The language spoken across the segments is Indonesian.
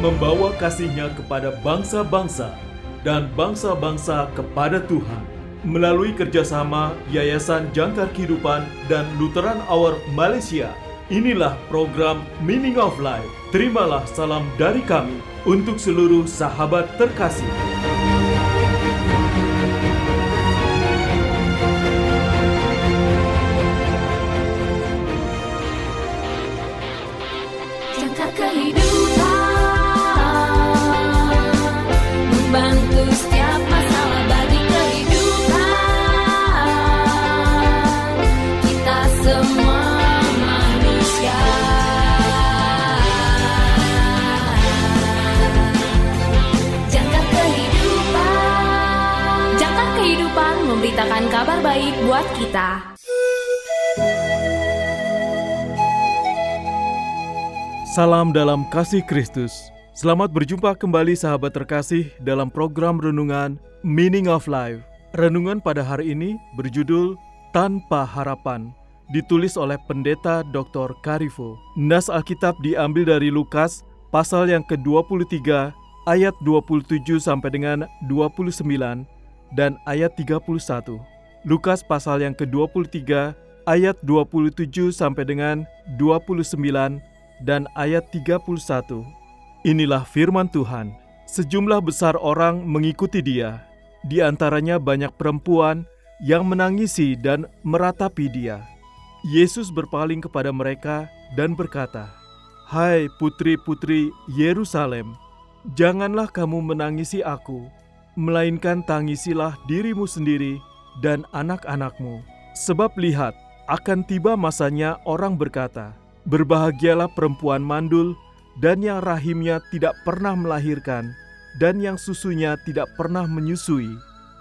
membawa kasihnya kepada bangsa-bangsa dan bangsa-bangsa kepada Tuhan. Melalui kerjasama Yayasan Jangkar Kehidupan dan Lutheran Hour Malaysia, inilah program Meaning of Life. Terimalah salam dari kami untuk seluruh sahabat terkasih. Memberitakan kabar baik buat kita Salam dalam kasih Kristus. Selamat berjumpa kembali sahabat terkasih dalam program renungan Meaning of Life. Renungan pada hari ini berjudul Tanpa Harapan, ditulis oleh Pendeta Dr. Karifo. Nas Alkitab diambil dari Lukas pasal yang ke-23 ayat 27 sampai dengan 29 dan ayat 31. Lukas pasal yang ke-23 ayat 27 sampai dengan 29 dan ayat 31. Inilah firman Tuhan. Sejumlah besar orang mengikuti dia. Di antaranya banyak perempuan yang menangisi dan meratapi dia. Yesus berpaling kepada mereka dan berkata, Hai putri-putri Yerusalem, janganlah kamu menangisi aku, melainkan tangisilah dirimu sendiri dan anak-anakmu. Sebab lihat, akan tiba masanya orang berkata, Berbahagialah perempuan mandul dan yang rahimnya tidak pernah melahirkan dan yang susunya tidak pernah menyusui.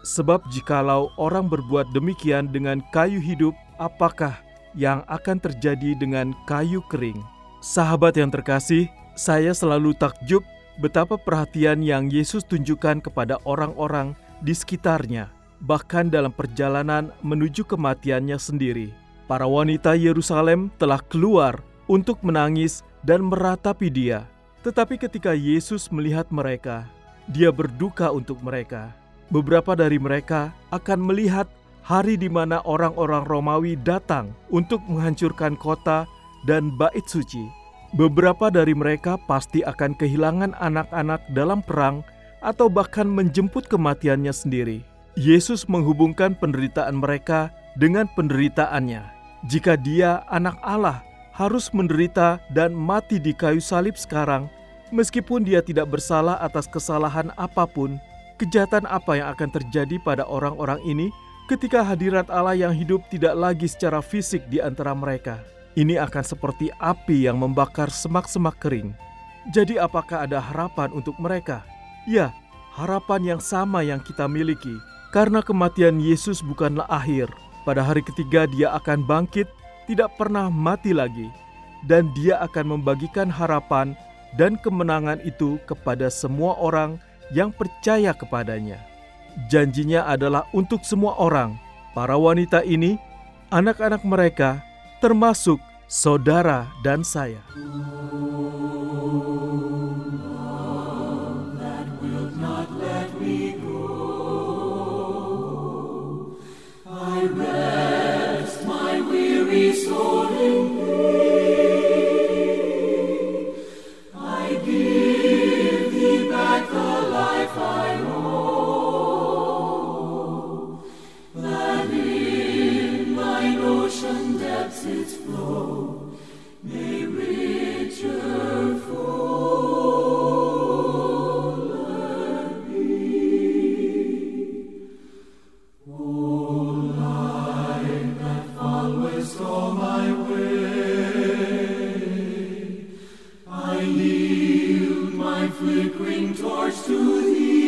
Sebab jikalau orang berbuat demikian dengan kayu hidup, apakah yang akan terjadi dengan kayu kering? Sahabat yang terkasih, saya selalu takjub betapa perhatian yang Yesus tunjukkan kepada orang-orang di sekitarnya, bahkan dalam perjalanan menuju kematiannya sendiri. Para wanita Yerusalem telah keluar untuk menangis dan meratapi dia. Tetapi ketika Yesus melihat mereka, dia berduka untuk mereka. Beberapa dari mereka akan melihat hari di mana orang-orang Romawi datang untuk menghancurkan kota dan bait suci. Beberapa dari mereka pasti akan kehilangan anak-anak dalam perang atau bahkan menjemput kematiannya sendiri. Yesus menghubungkan penderitaan mereka dengan penderitaannya. Jika dia anak Allah, harus menderita dan mati di kayu salib sekarang, meskipun dia tidak bersalah atas kesalahan apa pun, kejahatan apa yang akan terjadi pada orang-orang ini ketika hadirat Allah yang hidup tidak lagi secara fisik di antara mereka. Ini akan seperti api yang membakar semak-semak kering. Jadi apakah ada harapan untuk mereka? Ya, harapan yang sama yang kita miliki. Karena kematian Yesus bukanlah akhir. Pada hari ketiga dia akan bangkit tidak pernah mati lagi, dan Dia akan membagikan harapan dan kemenangan itu kepada semua orang yang percaya kepadanya. Janjinya adalah untuk semua orang, para wanita ini, anak-anak mereka, termasuk saudara dan saya. my rest. Flickering torch to thee.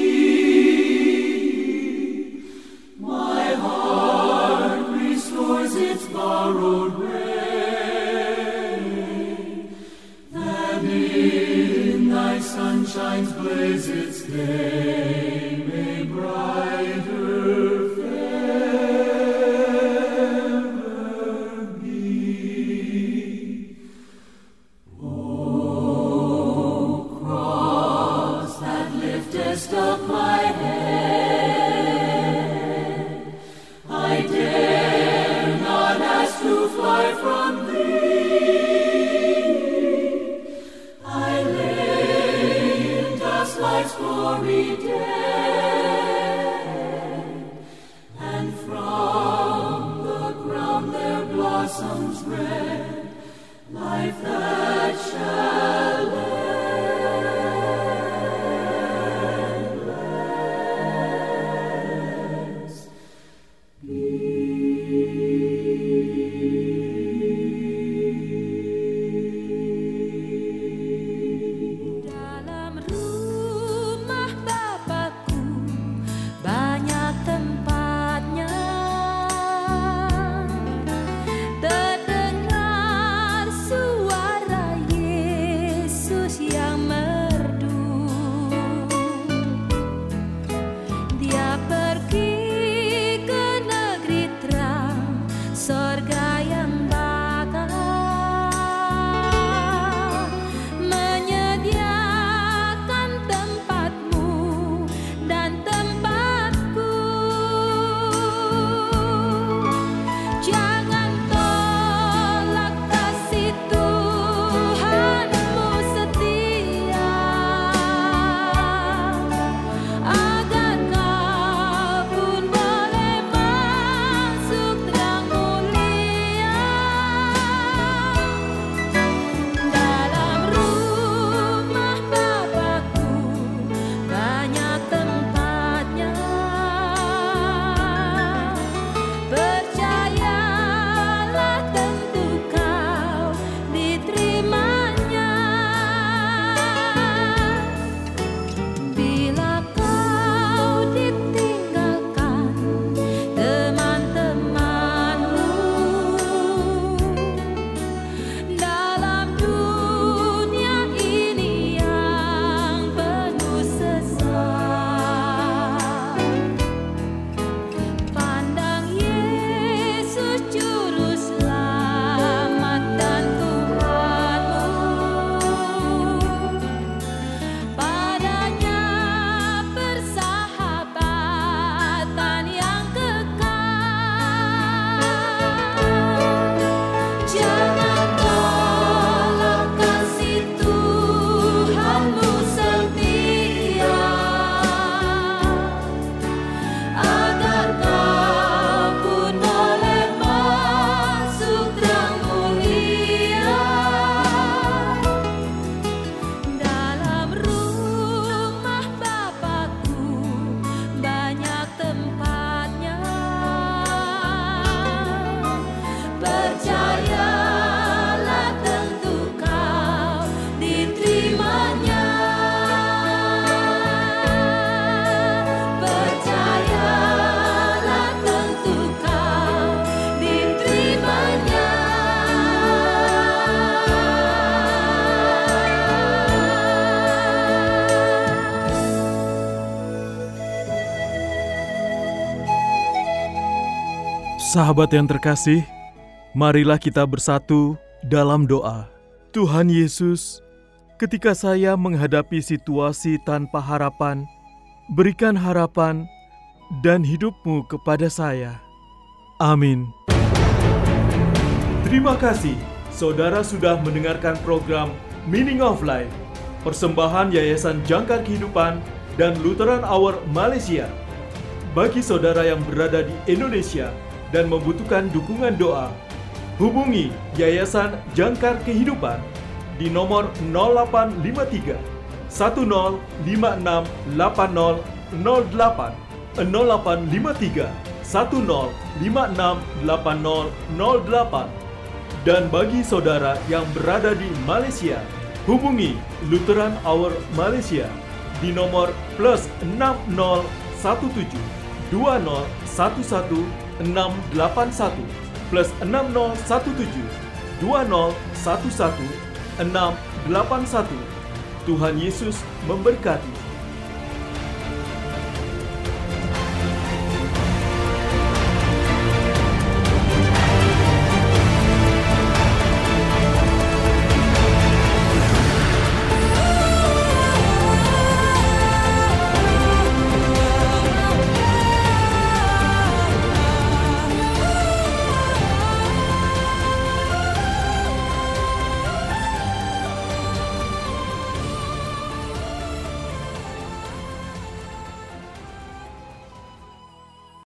from Sahabat yang terkasih, marilah kita bersatu dalam doa. Tuhan Yesus, ketika saya menghadapi situasi tanpa harapan, berikan harapan dan hidupmu kepada saya. Amin. Terima kasih, saudara sudah mendengarkan program Meaning of Life, persembahan Yayasan Jangkar Kehidupan dan Lutheran Hour Malaysia. Bagi saudara yang berada di Indonesia dan membutuhkan dukungan doa, hubungi Yayasan Jangkar Kehidupan di nomor 0853 10568008 0853 10568008 dan bagi saudara yang berada di Malaysia, hubungi Lutheran Hour Malaysia di nomor plus 6017 2011 681 plus 6017 2011 681. Tuhan Yesus memberkati.